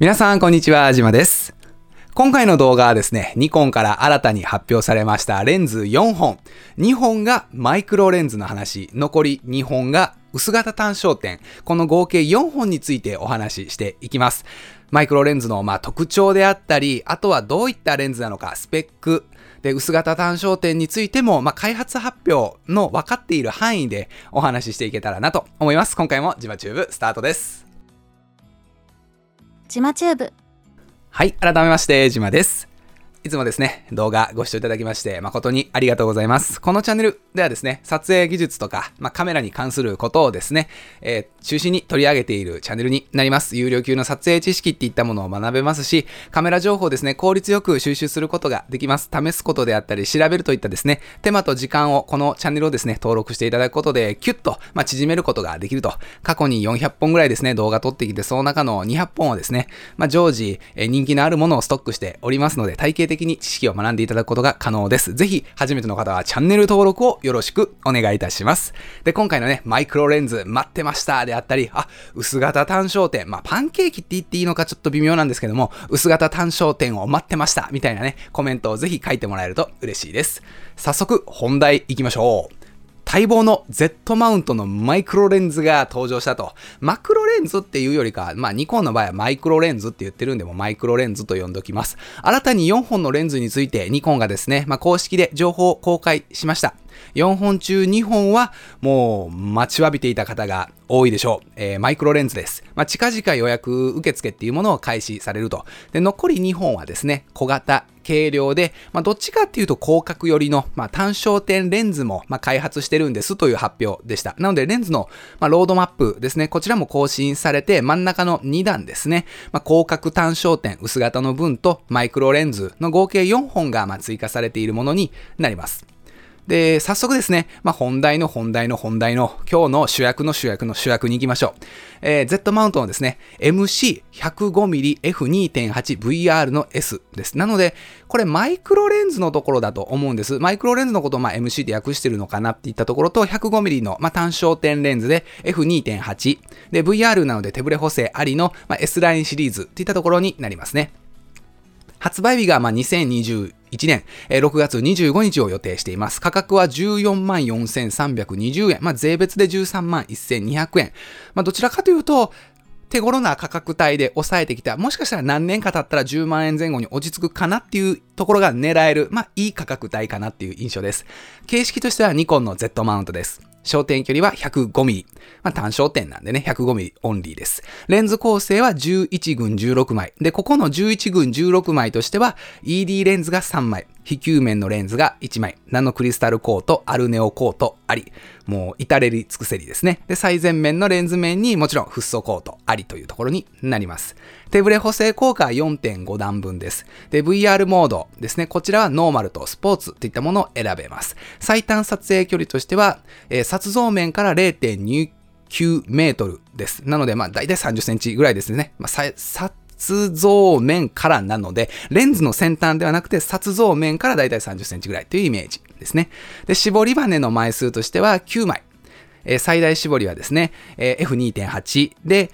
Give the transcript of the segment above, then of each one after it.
皆さん、こんにちは。じまです。今回の動画はですね、ニコンから新たに発表されましたレンズ4本。2本がマイクロレンズの話、残り2本が薄型単焦点。この合計4本についてお話ししていきます。マイクロレンズのま特徴であったり、あとはどういったレンズなのか、スペック、で、薄型単焦点についても、まあ、開発発表の分かっている範囲でお話ししていけたらなと思います。今回もジマチューブスタートです。ジマチューブはい、改めまして、ジマです。いつもですね、動画ご視聴いただきまして誠にありがとうございます。このチャンネルではですね、撮影技術とか、まあ、カメラに関することをですね、えー中心に取り上げているチャンネルになります。有料級の撮影知識っていったものを学べますし、カメラ情報をですね、効率よく収集することができます。試すことであったり、調べるといったですね、手間と時間をこのチャンネルをですね、登録していただくことで、キュッと、まあ、縮めることができると。過去に400本ぐらいですね、動画撮ってきて、その中の200本をですね、まあ、常時、えー人気のあるものをストックしておりますので、体系的に知識を学んでいただくことが可能です。ぜひ、初めての方はチャンネル登録をよろしくお願いいたします。で、今回のね、マイクロレンズ待ってましたであったり、あ、薄型単焦点、まあ、パンケーキって言っていいのかちょっと微妙なんですけども、薄型単焦点を待ってましたみたいなね、コメントをぜひ書いてもらえると嬉しいです。早速、本題行きましょう。待望の Z マウントのマイクロレンズが登場したと。マクロレンズっていうよりか、まあニコンの場合はマイクロレンズって言ってるんでもマイクロレンズと呼んどきます。新たに4本のレンズについてニコンがですね、まあ公式で情報を公開しました。4本中2本はもう待ちわびていた方が多いでしょう。えーマイクロレンズです。まあ、近々予約受付っていうものを開始されると。で、残り2本はですね、小型、軽量で、まあ、どっちかっていうと広角寄りの、まあ、単焦点レンズも、まあ、開発してるんですという発表でした。なので、レンズの、ま、ロードマップですね、こちらも更新されて、真ん中の2段ですね、ま、広角単焦点薄型の分とマイクロレンズの合計4本が、ま、追加されているものになります。で、早速ですね、まあ、本題の本題の本題の今日の主役の主役の主役に行きましょう。えー Z マウントのですね、MC105mm F2.8VR の S です。なので、これマイクロレンズのところだと思うんです。マイクロレンズのことをま MC で訳してるのかなっていったところと、105mm のま単焦点レンズで F2.8。で、VR なので手ブレ補正ありのま S ラインシリーズっていったところになりますね。発売日がまあ2021年えー6月25日を予定しています。価格は14万4320円。まあ、税別で13万1200円。まあ、どちらかというと、手頃な価格帯で抑えてきた。もしかしたら何年か経ったら10万円前後に落ち着くかなっていうところが狙える。まあ、いい価格帯かなっていう印象です。形式としてはニコンの Z マウントです。焦点距離は 105mm。まあ、単焦点なんでね、105mm オンリーです。レンズ構成は11群16枚。で、ここの11群16枚としては、ED レンズが3枚。非球面のレンズが1枚。ナノクリスタルコート、アルネオコートあり。もう至れり尽くせりですね。で、最前面のレンズ面にもちろんフッ素コートありというところになります。手ブレ補正効果は4.5段分です。で、VR モードですね。こちらはノーマルとスポーツといったものを選べます。最短撮影距離としては、えー撮像面から0.29メートルです。なので、まあ、大体30センチぐらいですね。まあ、さ像面からなので、レンズの先端ではなくて、撮像面から大体30センチぐらいというイメージですね。で、絞り羽の枚数としては9枚。えー最大絞りはですね、えー F2.8 で、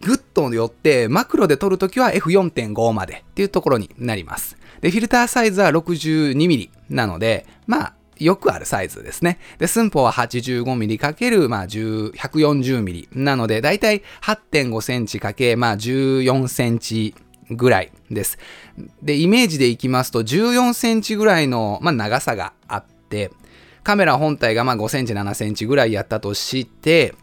ぐっと寄って、マクロで撮るときは F4.5 までっていうところになります。で、フィルターサイズは 62mm なので、まあ、よくあるサイズですね。で、寸法は 85mm× まあ10 140mm なので、だいたい8.5センチ×まあ14センチぐらいです。で、イメージでいきますと、14センチぐらいの、まあ、長さがあって、カメラ本体がまあ5センチ、7センチぐらいやったとして、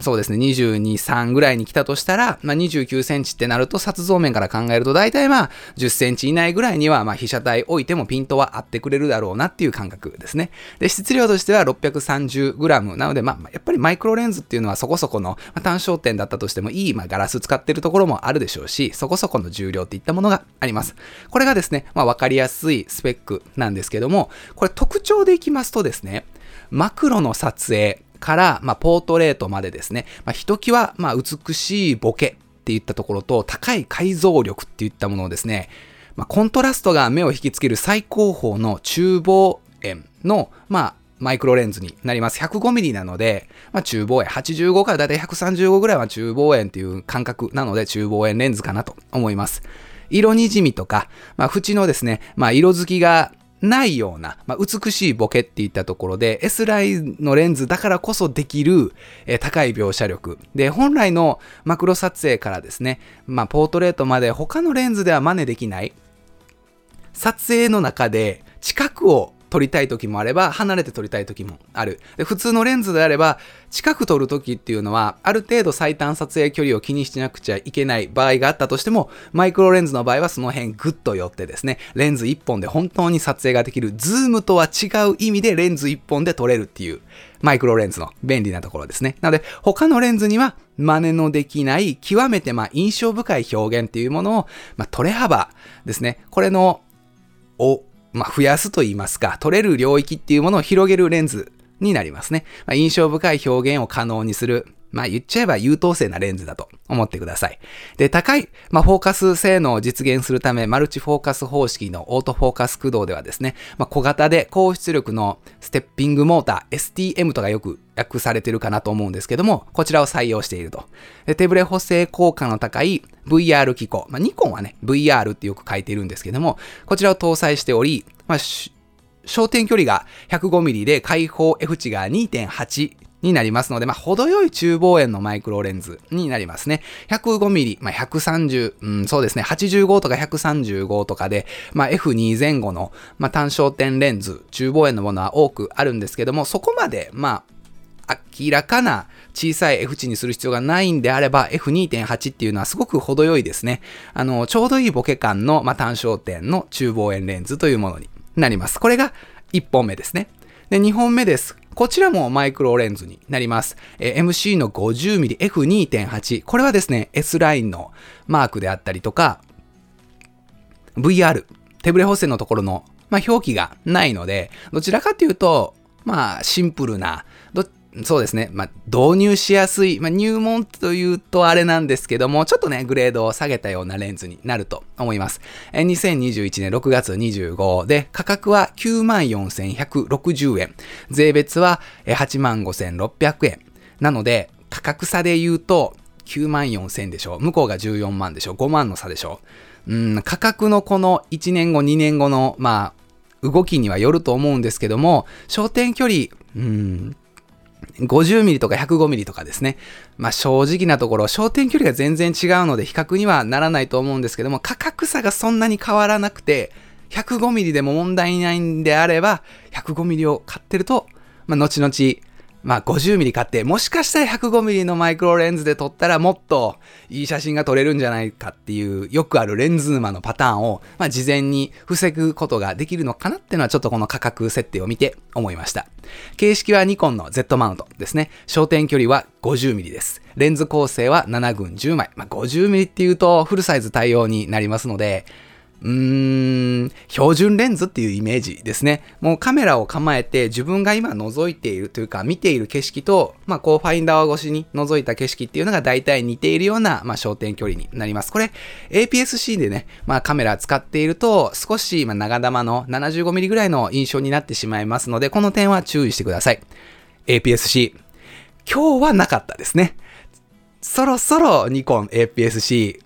そうですね、22、3ぐらいに来たとしたら、まあ、29センチってなると、撮像面から考えると、大体まあ、10センチ以内ぐらいには、まあ、被写体置いてもピントは合ってくれるだろうなっていう感覚ですね。で、質量としては 630g なので、まあ、やっぱりマイクロレンズっていうのはそこそこの、まあ、単焦点だったとしてもいい、まあ、ガラス使ってるところもあるでしょうし、そこそこの重量っていったものがあります。これがですね、まあ、わかりやすいスペックなんですけども、これ特徴でいきますとですね、マクロの撮影から、まあ、ポートレートまでですね、まあ、ひときわ、まあ、美しいボケっていったところと、高い解像力っていったものをですね、まあ、コントラストが目を引きつける最高峰の中望遠の、まあ、マイクロレンズになります。105mm なので、まあ、中望遠、85からだいたい135ぐらいは中望遠っていう感覚なので、中望遠レンズかなと思います。色にじみとか、まあ、縁のですね、まあ、色づきがないような、まあ、美しいボケっていったところで、S ラインのレンズだからこそできる、えー、高い描写力。で、本来のマクロ撮影からですね、まあ、ポートレートまで他のレンズでは真似できない、撮影の中で近くを撮りたい時もあれば、離れて撮りたい時もある。で普通のレンズであれば、近く撮る時っていうのは、ある程度最短撮影距離を気にしなくちゃいけない場合があったとしても、マイクロレンズの場合はその辺グッと寄ってですね、レンズ1本で本当に撮影ができる、ズームとは違う意味でレンズ1本で撮れるっていう、マイクロレンズの便利なところですね。なので、他のレンズには真似のできない、極めてま印象深い表現っていうものを、まあ、トレ幅ですね。これの、お、まあ、増やすと言いますか、取れる領域っていうものを広げるレンズになりますね。まあ、印象深い表現を可能にする、まあ言っちゃえば優等生なレンズだと思ってください。で、高い、まあ、フォーカス性能を実現するため、マルチフォーカス方式のオートフォーカス駆動ではですね、まあ、小型で高出力のステッピングモーター、STM とかよく訳されてるかなと思うんですけども、こちらを採用していると。で手ブレ補正効果の高い VR 機構、まあ、ニコンはね、VR ってよく書いてるんですけども、こちらを搭載しており、まあ、焦点距離が 105mm で開放 F 値が2.8になりますので、まあ、程よい中望遠のマイクロレンズになりますね。105mm、まあ、130、うん、そうですね、85とか135とかで、まあ、F2 前後の、まあ、単焦点レンズ、中望遠のものは多くあるんですけども、そこまで、まあ、明らかな小さい F 値にする必要がないんであれば F2.8 っていうのはすごく程よいですね。あの、ちょうどいいボケ感の、まあ、単焦点の中望遠レンズというものになります。これが1本目ですね。で、2本目です。こちらもマイクロレンズになります。え MC の 50mmF2.8。これはですね、S ラインのマークであったりとか、VR、手ブレ補正のところの、まあ、表記がないので、どちらかというと、まあ、シンプルな、どそうですね。まあ、導入しやすい、まあ、入門というとあれなんですけども、ちょっとね、グレードを下げたようなレンズになると思います。え2021年6月25で、価格は94,160円。税別は85,600円。なので、価格差で言うと、9万4000でしょ。向こうが14万でしょ。5万の差でしょ。うん、価格のこの1年後、2年後の、まあ、動きにはよると思うんですけども、焦点距離、うん、50ミリとか105ミリとかですね。まあ正直なところ、焦点距離が全然違うので比較にはならないと思うんですけども、価格差がそんなに変わらなくて、105ミリでも問題ないんであれば、105ミリを買ってると、まあ後々まあ 50mm 買って、もしかしたら 105mm のマイクロレンズで撮ったらもっといい写真が撮れるんじゃないかっていうよくあるレンズ沼のパターンを、まあ、事前に防ぐことができるのかなっていうのはちょっとこの価格設定を見て思いました。形式はニコンの Z マウントですね。焦点距離は 50mm です。レンズ構成は7群10枚。まあ、50mm っていうとフルサイズ対応になりますので、うーん、標準レンズっていうイメージですね。もうカメラを構えて自分が今覗いているというか見ている景色と、まあこうファインダー越しに覗いた景色っていうのが大体似ているような、まあ、焦点距離になります。これ APS-C でね、まあカメラ使っていると少し、長玉の 75mm ぐらいの印象になってしまいますので、この点は注意してください。APS-C。今日はなかったですね。そろそろニコン APS-C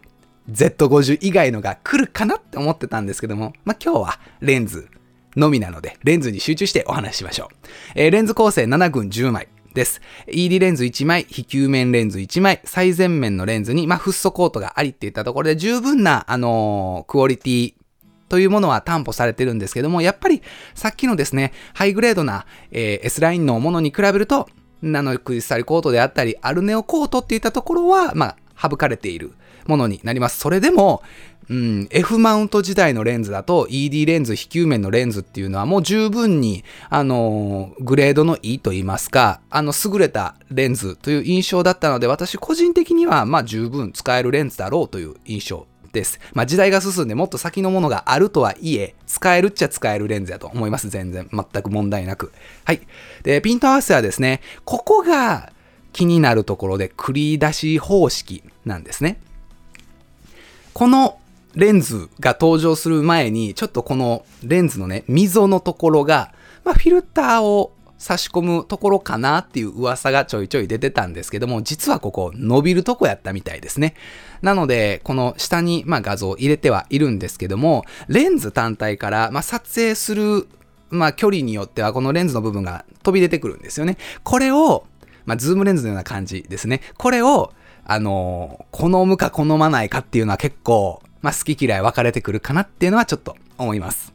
Z50 以外のが来るかなって思ってたんですけども、まあ、今日はレンズのみなので、レンズに集中してお話ししましょう。えー、レンズ構成7群10枚。です。ED レンズ1枚、非球面レンズ1枚、最前面のレンズに、まあ、フッ素コートがありっていったところで十分な、あのー、クオリティというものは担保されてるんですけども、やっぱりさっきのですね、ハイグレードな、えー、S ラインのものに比べると、ナノクリスタルコートであったり、アルネオコートっていったところは、まあ、省かれているものになります。それでも、うん、F マウント時代のレンズだと ED レンズ、非球面のレンズっていうのはもう十分に、あのグレードのいいと言いますか、あの、優れたレンズという印象だったので、私個人的には、まあ十分使えるレンズだろうという印象です。まあ時代が進んでもっと先のものがあるとはいえ、使えるっちゃ使えるレンズだと思います。全然。全く問題なく。はい。で、ピント合わせはですね、ここが気になるところで繰り出し方式なんですね。このレンズが登場する前に、ちょっとこのレンズのね、溝のところが、まあ、フィルターを差し込むところかなっていう噂がちょいちょい出てたんですけども、実はここ伸びるとこやったみたいですね。なので、この下にまあ画像を入れてはいるんですけども、レンズ単体からまあ撮影するまあ距離によってはこのレンズの部分が飛び出てくるんですよね。これを、まあズームレンズのような感じですね。これを、あのー、好むか好まないかっていうのは結構、まあ好き嫌い分かれてくるかなっていうのはちょっと思います。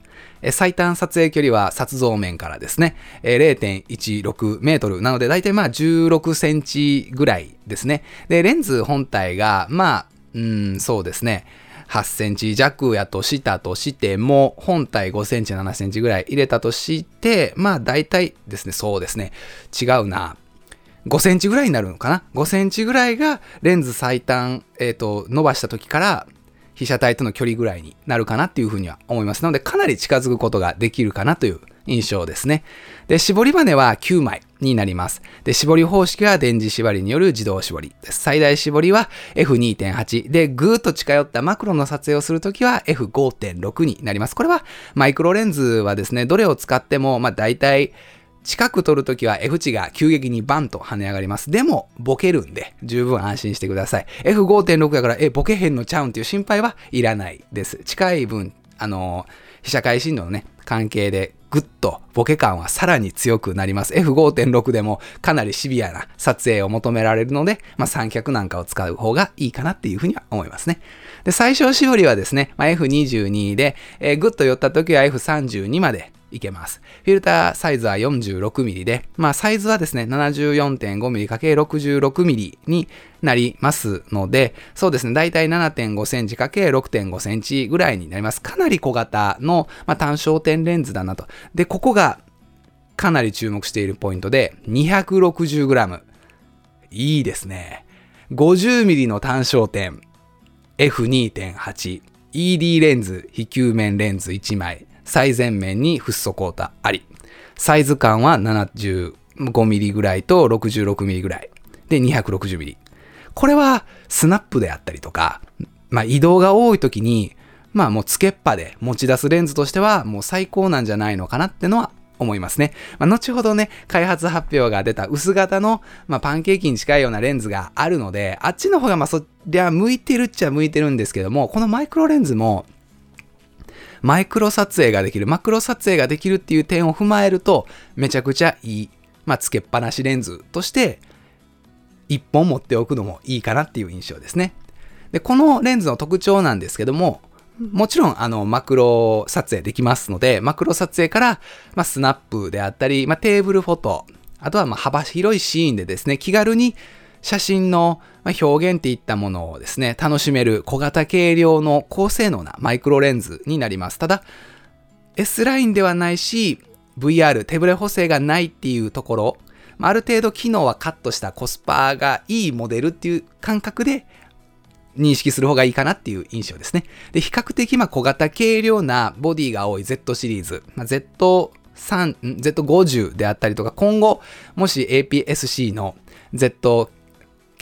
最短撮影距離は撮像面からですね、0.16メートルなので、だいたいまあ16センチぐらいですね。で、レンズ本体が、まあ、うん、そうですね。8センチ弱やとしたとしても、本体5センチ、7センチぐらい入れたとして、まあ大体ですね、そうですね。違うな。5センチぐらいになるのかな ?5 センチぐらいがレンズ最短、えっ、ー、と、伸ばした時から被写体との距離ぐらいになるかなっていうふうには思います。なので、かなり近づくことができるかなという印象ですね。で、絞り羽は9枚になります。で、絞り方式は電磁縛りによる自動絞りです。最大絞りは F2.8 で、ぐーっと近寄ったマクロの撮影をするときは F5.6 になります。これはマイクロレンズはですね、どれを使っても、まあ大体近く撮るときは F 値が急激にバンと跳ね上がります。でも、ボケるんで、十分安心してください。F5.6 だから、え、ボケへんのちゃうんっていう心配はいらないです。近い分、あの被写界深度のね、関係でぐっとボケ感はさらに強くなります。F5.6 でもかなりシビアな撮影を求められるので、まあ、三脚なんかを使う方がいいかなっていうふうには思いますね。で、最小絞りはですね、まあ、F22 で、えー、ぐっと寄った時は F32 までいけます。フィルターサイズは 46mm で、まあサイズはですね、74.5mm×66mm になりますので、そうですね、だいたい 7.5cm×6.5cm ぐらいになります。かなり小型の、まあ、単焦点レンズだなと。で、ここがかなり注目しているポイントで、260g。いいですね。50mm の単焦点、F2.8、ED レンズ、非球面レンズ1枚、最前面にフッ素コータあり。サイズ感は 75mm ぐらいと 66mm ぐらい。で、260mm。これはスナップであったりとか、まあ移動が多い時に、まあもうつけっぱで持ち出すレンズとしてはもう最高なんじゃないのかなってのは思いますね。まあ、後ほどね、開発発表が出た薄型の、まあ、パンケーキに近いようなレンズがあるので、あっちの方がまあそりゃ向いてるっちゃ向いてるんですけども、このマイクロレンズもマイクロ撮影ができる、マクロ撮影ができるっていう点を踏まえると、めちゃくちゃいい、まあ、つけっぱなしレンズとして、一本持っておくのもいいかなっていう印象ですね。で、このレンズの特徴なんですけども、もちろん、あの、マクロ撮影できますので、マクロ撮影から、まあ、スナップであったり、まあ、テーブルフォト、あとは、ま幅広いシーンでですね、気軽に写真の表現っていったものをですね、楽しめる小型軽量の高性能なマイクロレンズになります。ただ、S ラインではないし、VR、手ブレ補正がないっていうところ、ある程度機能はカットしたコスパがいいモデルっていう感覚で認識する方がいいかなっていう印象ですね。で、比較的ま小型軽量なボディが多い Z シリーズ、まあ、Z3、Z50 であったりとか、今後、もし APS-C の Z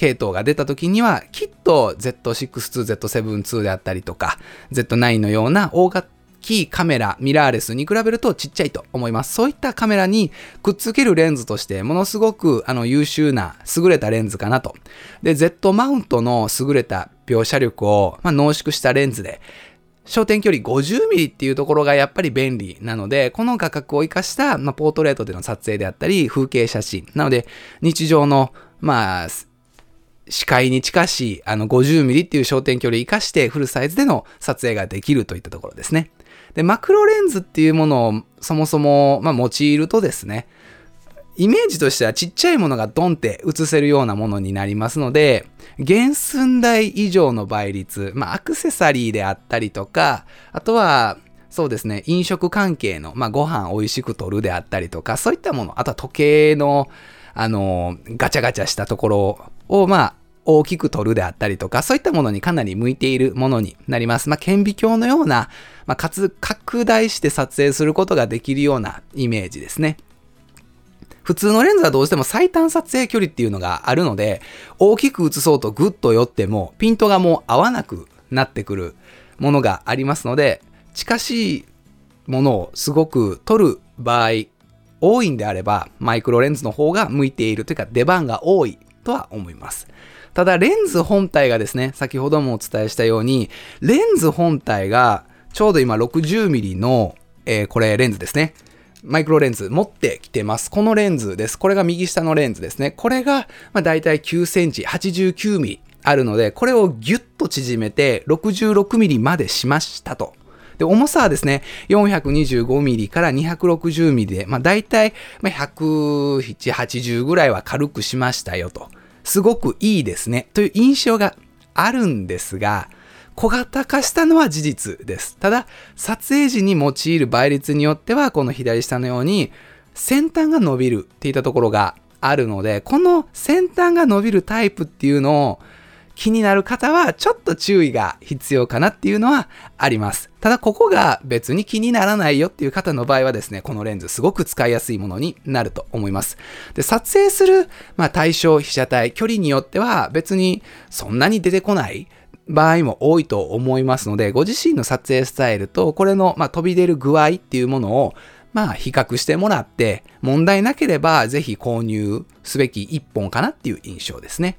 系統が出た時には、きっと Z6-2、Z7-2 であったりとか、Z9 のような大きいカメラ、ミラーレスに比べるとちっちゃいと思います。そういったカメラにくっつけるレンズとして、ものすごくあの優秀な、優れたレンズかなと。で、Z マウントの優れた描写力を、まあ、濃縮したレンズで、焦点距離 50mm っていうところがやっぱり便利なので、この画角を活かした、まあ、ポートレートでの撮影であったり、風景写真。なので、日常の、まあ、視界に近しいあの 50mm っていう焦点距離を活かしてフルサイズでの撮影ができるといったところですね。で、マクロレンズっていうものをそもそも、まあ、用いるとですね、イメージとしてはちっちゃいものがドンって映せるようなものになりますので、原寸大以上の倍率、まあ、アクセサリーであったりとか、あとは、そうですね、飲食関係の、まあ、ご飯美味しく撮るであったりとか、そういったもの、あとは時計の、あの、ガチャガチャしたところを、まあ、大きく撮るであったりとか、そういったものにかなり向いているものになります。まあ、顕微鏡のような、まあ、かつ拡大して撮影することができるようなイメージですね。普通のレンズはどうしても最短撮影距離っていうのがあるので、大きく映そうとグッと寄っても、ピントがもう合わなくなってくるものがありますので、近しいものをすごく撮る場合多いんであれば、マイクロレンズの方が向いているというか出番が多いとは思います。ただ、レンズ本体がですね、先ほどもお伝えしたように、レンズ本体がちょうど今 60mm の、えー、これレンズですね。マイクロレンズ持ってきてます。このレンズです。これが右下のレンズですね。これが、まあ、大体9センチ、89ミリあるので、これをギュッと縮めて66ミリまでしましたと。で、重さはですね、425ミリから260ミリで、まあ大体、まあ、170、80ぐらいは軽くしましたよと。すごくいいですね。という印象があるんですが、小型化したのは事実です。ただ、撮影時に用いる倍率によっては、この左下のように、先端が伸びるっていったところがあるので、この先端が伸びるタイプっていうのを気になる方はちょっと注意が必要かなっていうのはあります。ただここが別に気にならないよっていう方の場合はですね、このレンズすごく使いやすいものになると思います。で、撮影する、まあ、対象被写体、距離によっては別にそんなに出てこない場合も多いと思いますので、ご自身の撮影スタイルとこれの、まあ、飛び出る具合っていうものをまあ、比較してもらって、問題なければ、ぜひ購入すべき一本かなっていう印象ですね。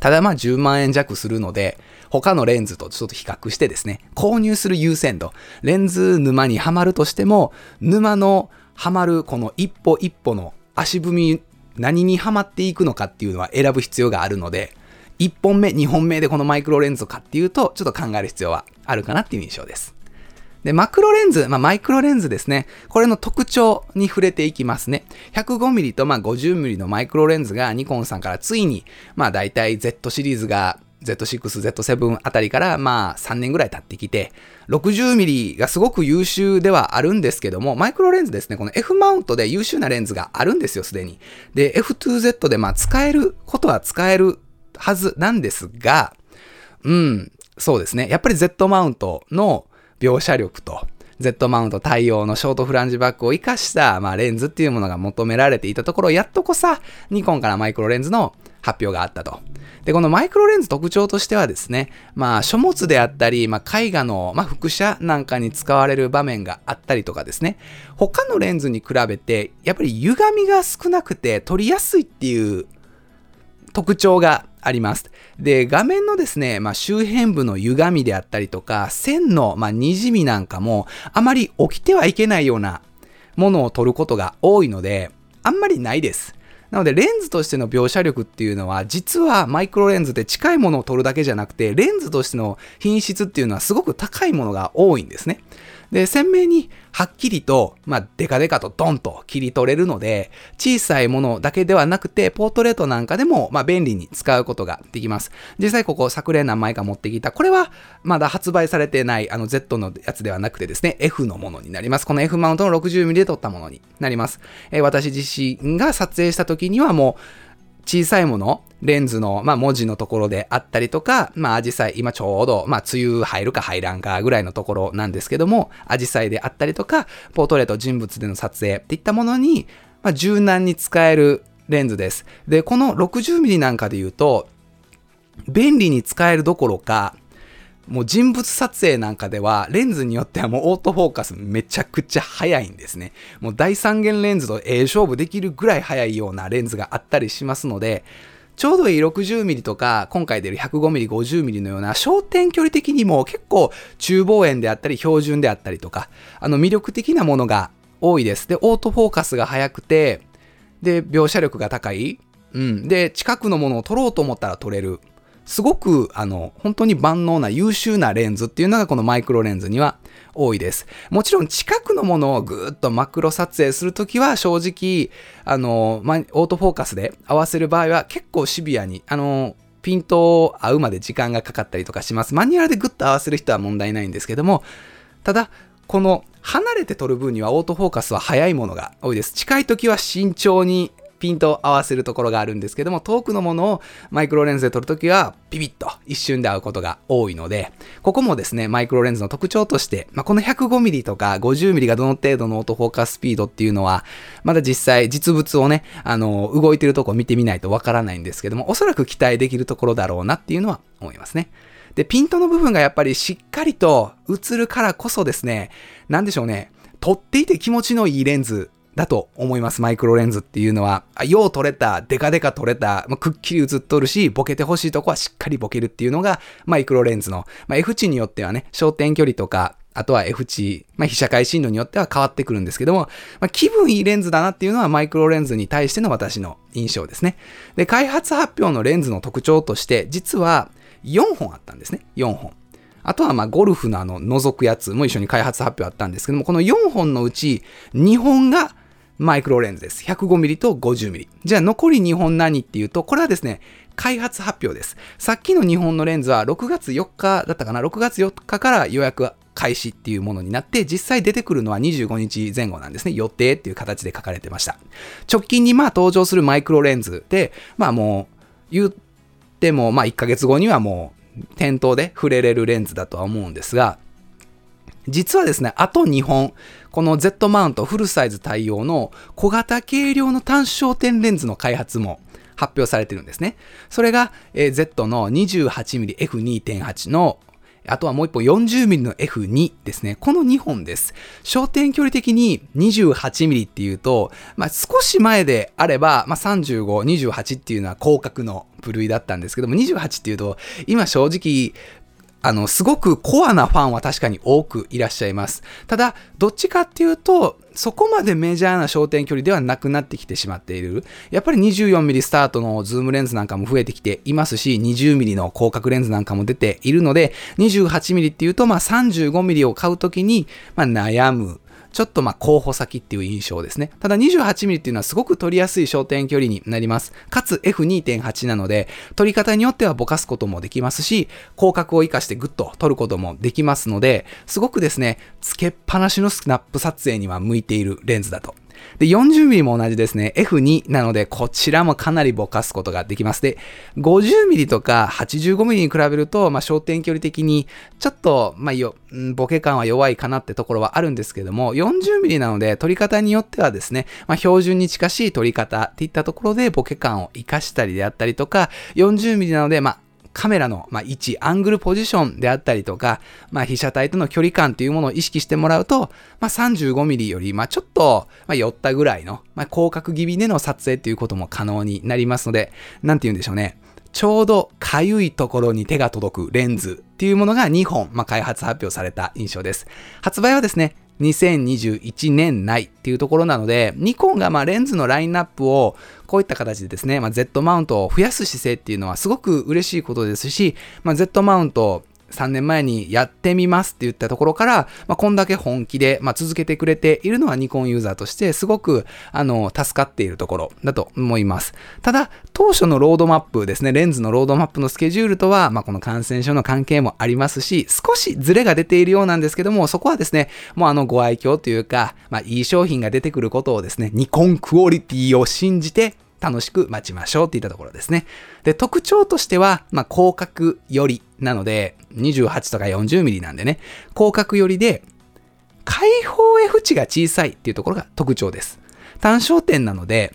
ただまあ10万円弱するので、他のレンズとちょっと比較してですね、購入する優先度、レンズ沼にはまるとしても、沼のはまるこの一歩一歩の足踏み、何にはまっていくのかっていうのは選ぶ必要があるので、1本目、2本目でこのマイクロレンズかっていうと、ちょっと考える必要はあるかなっていう印象です。で、マクロレンズ、まあ、マイクロレンズですね。これの特徴に触れていきますね。105mm とまあ 50mm のマイクロレンズがニコンさんからついに、まあ大体 Z シリーズが Z6、Z7 あたりからまあ3年ぐらい経ってきて、60mm がすごく優秀ではあるんですけども、マイクロレンズですね、この F マウントで優秀なレンズがあるんですよ、すでに。で、F2Z でまあ使えることは使えるはずなんですが、うん、そうですね。やっぱり Z マウントの描写力と Z マウント対応のショートフランジバックを活かした、まあ、レンズっていうものが求められていたところ、やっとこさ、ニコンからマイクロレンズの発表があったと。で、このマイクロレンズ特徴としてはですね、まあ、書物であったり、まあ、絵画の、まあ、副写なんかに使われる場面があったりとかですね、他のレンズに比べて、やっぱり歪みが少なくて撮りやすいっていう特徴があります。で、画面のですね、まあ、周辺部の歪みであったりとか、線の、まあ、滲みなんかも、あまり起きてはいけないようなものを撮ることが多いので、あんまりないです。なので、レンズとしての描写力っていうのは、実はマイクロレンズで近いものを撮るだけじゃなくて、レンズとしての品質っていうのはすごく高いものが多いんですね。で、鮮明にはっきりと、まあ、デカデカとドンと切り取れるので、小さいものだけではなくて、ポートレートなんかでも、まあ、便利に使うことができます。実際ここ、昨年何枚か持ってきた、これは、まだ発売されてない、あの、Z のやつではなくてですね、F のものになります。この F マウントの 60mm で撮ったものになります。えー、私自身が撮影した時にはもう、小さいもの、レンズの、まあ、文字のところであったりとか、まあ、アジサイ、今ちょうど、まあ、梅雨入るか入らんかぐらいのところなんですけども、アジサイであったりとか、ポートレート人物での撮影っていったものに、まあ、柔軟に使えるレンズです。で、この 60mm なんかで言うと、便利に使えるどころか、もう人物撮影なんかでは、レンズによってはもうオートフォーカスめちゃくちゃ速いんですね。もう第三元レンズとええ勝負できるぐらい速いようなレンズがあったりしますので、ちょうどいい 60mm とか、今回出る 105mm、50mm のような焦点距離的にも結構中望遠であったり標準であったりとか、あの魅力的なものが多いです。で、オートフォーカスが速くて、で、描写力が高い。うん。で、近くのものを撮ろうと思ったら撮れる。すごく、あの、本当に万能な優秀なレンズっていうのがこのマイクロレンズには多いです。もちろん近くのものをぐーっとマクロ撮影するときは正直、あの、オートフォーカスで合わせる場合は結構シビアに、あの、ピントを合うまで時間がかかったりとかします。マニュアルでグッと合わせる人は問題ないんですけども、ただ、この離れて撮る分にはオートフォーカスは速いものが多いです。近い時は慎重にピント合わせるところがあるんですけども、遠くのものをマイクロレンズで撮るときは、ピピッと一瞬で合うことが多いので、ここもですね、マイクロレンズの特徴として、まあ、この 105mm とか 50mm がどの程度のオートフォーカススピードっていうのは、まだ実際実物をね、あの、動いてるとこ見てみないとわからないんですけども、おそらく期待できるところだろうなっていうのは思いますね。で、ピントの部分がやっぱりしっかりと映るからこそですね、なんでしょうね、撮っていて気持ちのいいレンズだと思います、マイクロレンズっていうのは。よう撮れた、デカデカ撮れた、まあ、くっきり映っとるし、ボケてほしいとこはしっかりボケるっていうのが、マイクロレンズの、まあ、F 値によってはね、焦点距離とか、あとは F 値、まあ、被写界深度によっては変わってくるんですけども、まあ、気分いいレンズだなっていうのはマイクロレンズに対しての私の印象ですね。で、開発発表のレンズの特徴として、実は4本あったんですね。4本。あとはまあゴルフのあの覗くやつも一緒に開発発表あったんですけども、この4本のうち2本がマイクロレンズです。105mm と 50mm。じゃあ残り2本何っていうと、これはですね、開発発表です。さっきの2本のレンズは6月4日だったかな ?6 月4日から予約開始っていうものになって、実際出てくるのは25日前後なんですね。予定っていう形で書かれてました。直近にまあ登場するマイクロレンズで、まあもう言ってもまあ1ヶ月後にはもう店頭で触れれるレンズだとは思うんですが、実はですね、あと2本、この Z マウントフルサイズ対応の小型軽量の単焦点レンズの開発も発表されてるんですね。それが、えー、Z の 28mmF2.8 のあとはもう一本 40mm の F2 ですね。この2本です。焦点距離的に 28mm っていうと、まあ、少し前であれば、まあ、35、28っていうのは広角の部類だったんですけども、28っていうと、今正直、あの、すごくコアなファンは確かに多くいらっしゃいます。ただ、どっちかっていうと、そこまでメジャーな焦点距離ではなくなってきてしまっている。やっぱり 24mm スタートのズームレンズなんかも増えてきていますし、20mm の広角レンズなんかも出ているので、28mm っていうと、まあ 35mm を買うときに、まあ悩む。ちょっとま候補先っていう印象ですね。ただ 28mm っていうのはすごく撮りやすい焦点距離になります。かつ F2.8 なので、撮り方によってはぼかすこともできますし、広角を活かしてグッと撮ることもできますので、すごくですね、つけっぱなしのスナップ撮影には向いているレンズだとで、40mm も同じですね。F2 なので、こちらもかなりぼかすことができます。で、50mm とか 85mm に比べると、まあ、焦点距離的に、ちょっと、まあ、よ、ボケ感は弱いかなってところはあるんですけども、40mm なので、撮り方によってはですね、まあ、標準に近しい撮り方っていったところで、ボケ感を活かしたりであったりとか、40mm なので、まあ、カメラの、まあ、位置、アングルポジションであったりとか、まあ、被写体との距離感というものを意識してもらうと、まあ、35mm より、まあ、ちょっと、まあ、寄ったぐらいの、まあ、広角気味での撮影ということも可能になりますので、なんて言うんでしょうね。ちょうどかゆいところに手が届くレンズっていうものが2本、まあ、開発発表された印象です。発売はですね、2021年内っていうところなので、ニコンがまあレンズのラインナップをこういった形でですね、まあ、Z マウントを増やす姿勢っていうのはすごく嬉しいことですし、まあ、Z マウント3年前にやってみますって言ったところから、まあ、こんだけ本気で、まあ、続けてくれているのはニコンユーザーとしてすごく、あの、助かっているところだと思います。ただ、当初のロードマップですね、レンズのロードマップのスケジュールとは、まあ、この感染症の関係もありますし、少しズレが出ているようなんですけども、そこはですね、もうあのご愛嬌というか、まあ、いい商品が出てくることをですね、ニコンクオリティを信じて、楽しく待ちましょうっていったところですね。で、特徴としては、まあ、広角よりなので、28とか 40mm なんでね、広角よりで、開放 F 値が小さいっていうところが特徴です。単焦点なので、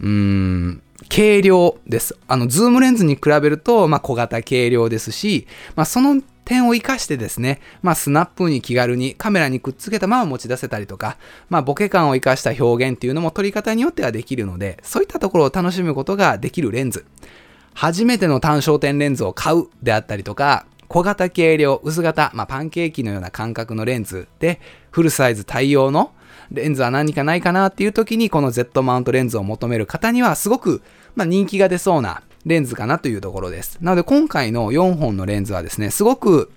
うーん、軽量です。あの、ズームレンズに比べると、まあ、小型軽量ですし、まあ、その点を活かしてですね、まあ、スナップに気軽にカメラにくっつけたまま持ち出せたりとか、まあ、ボケ感を活かした表現っていうのも撮り方によってはできるので、そういったところを楽しむことができるレンズ。初めての単焦点レンズを買うであったりとか、小型軽量、薄型、まあ、パンケーキのような感覚のレンズで、フルサイズ対応のレンズは何かないかなっていう時に、この Z マウントレンズを求める方には、すごく、まあ、人気が出そうなレンズかなというところです。なので今回の4本のレンズはですね、すごく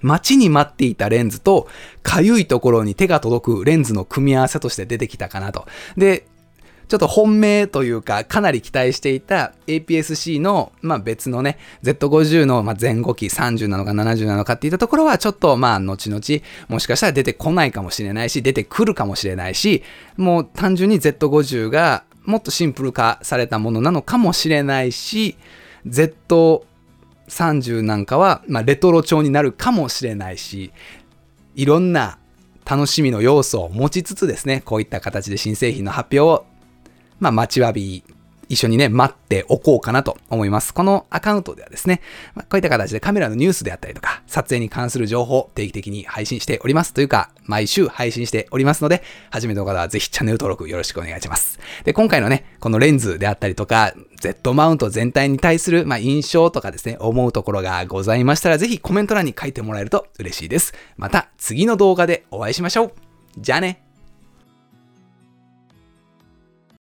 待ちに待っていたレンズと、かゆいところに手が届くレンズの組み合わせとして出てきたかなと。で、ちょっと本命というか、かなり期待していた APS-C の、まあ、別のね、Z50 の前後期30なのか70なのかっていったところは、ちょっとまあ、後々、もしかしたら出てこないかもしれないし、出てくるかもしれないし、もう単純に Z50 がもっとシンプル化されたものなのかもしれないし、Z30 なんかは、まあ、レトロ調になるかもしれないし、いろんな楽しみの要素を持ちつつですね、こういった形で新製品の発表を、まあ、待ちわび一緒にね、待っておこうかなと思います。このアカウントではですね、まあ、こういった形でカメラのニュースであったりとか、撮影に関する情報を定期的に配信しております。というか、毎週配信しておりますので、初めての方はぜひチャンネル登録よろしくお願いします。で、今回のね、このレンズであったりとか、Z マウント全体に対する、まあ、印象とかですね、思うところがございましたら、ぜひコメント欄に書いてもらえると嬉しいです。また次の動画でお会いしましょう。じゃあね。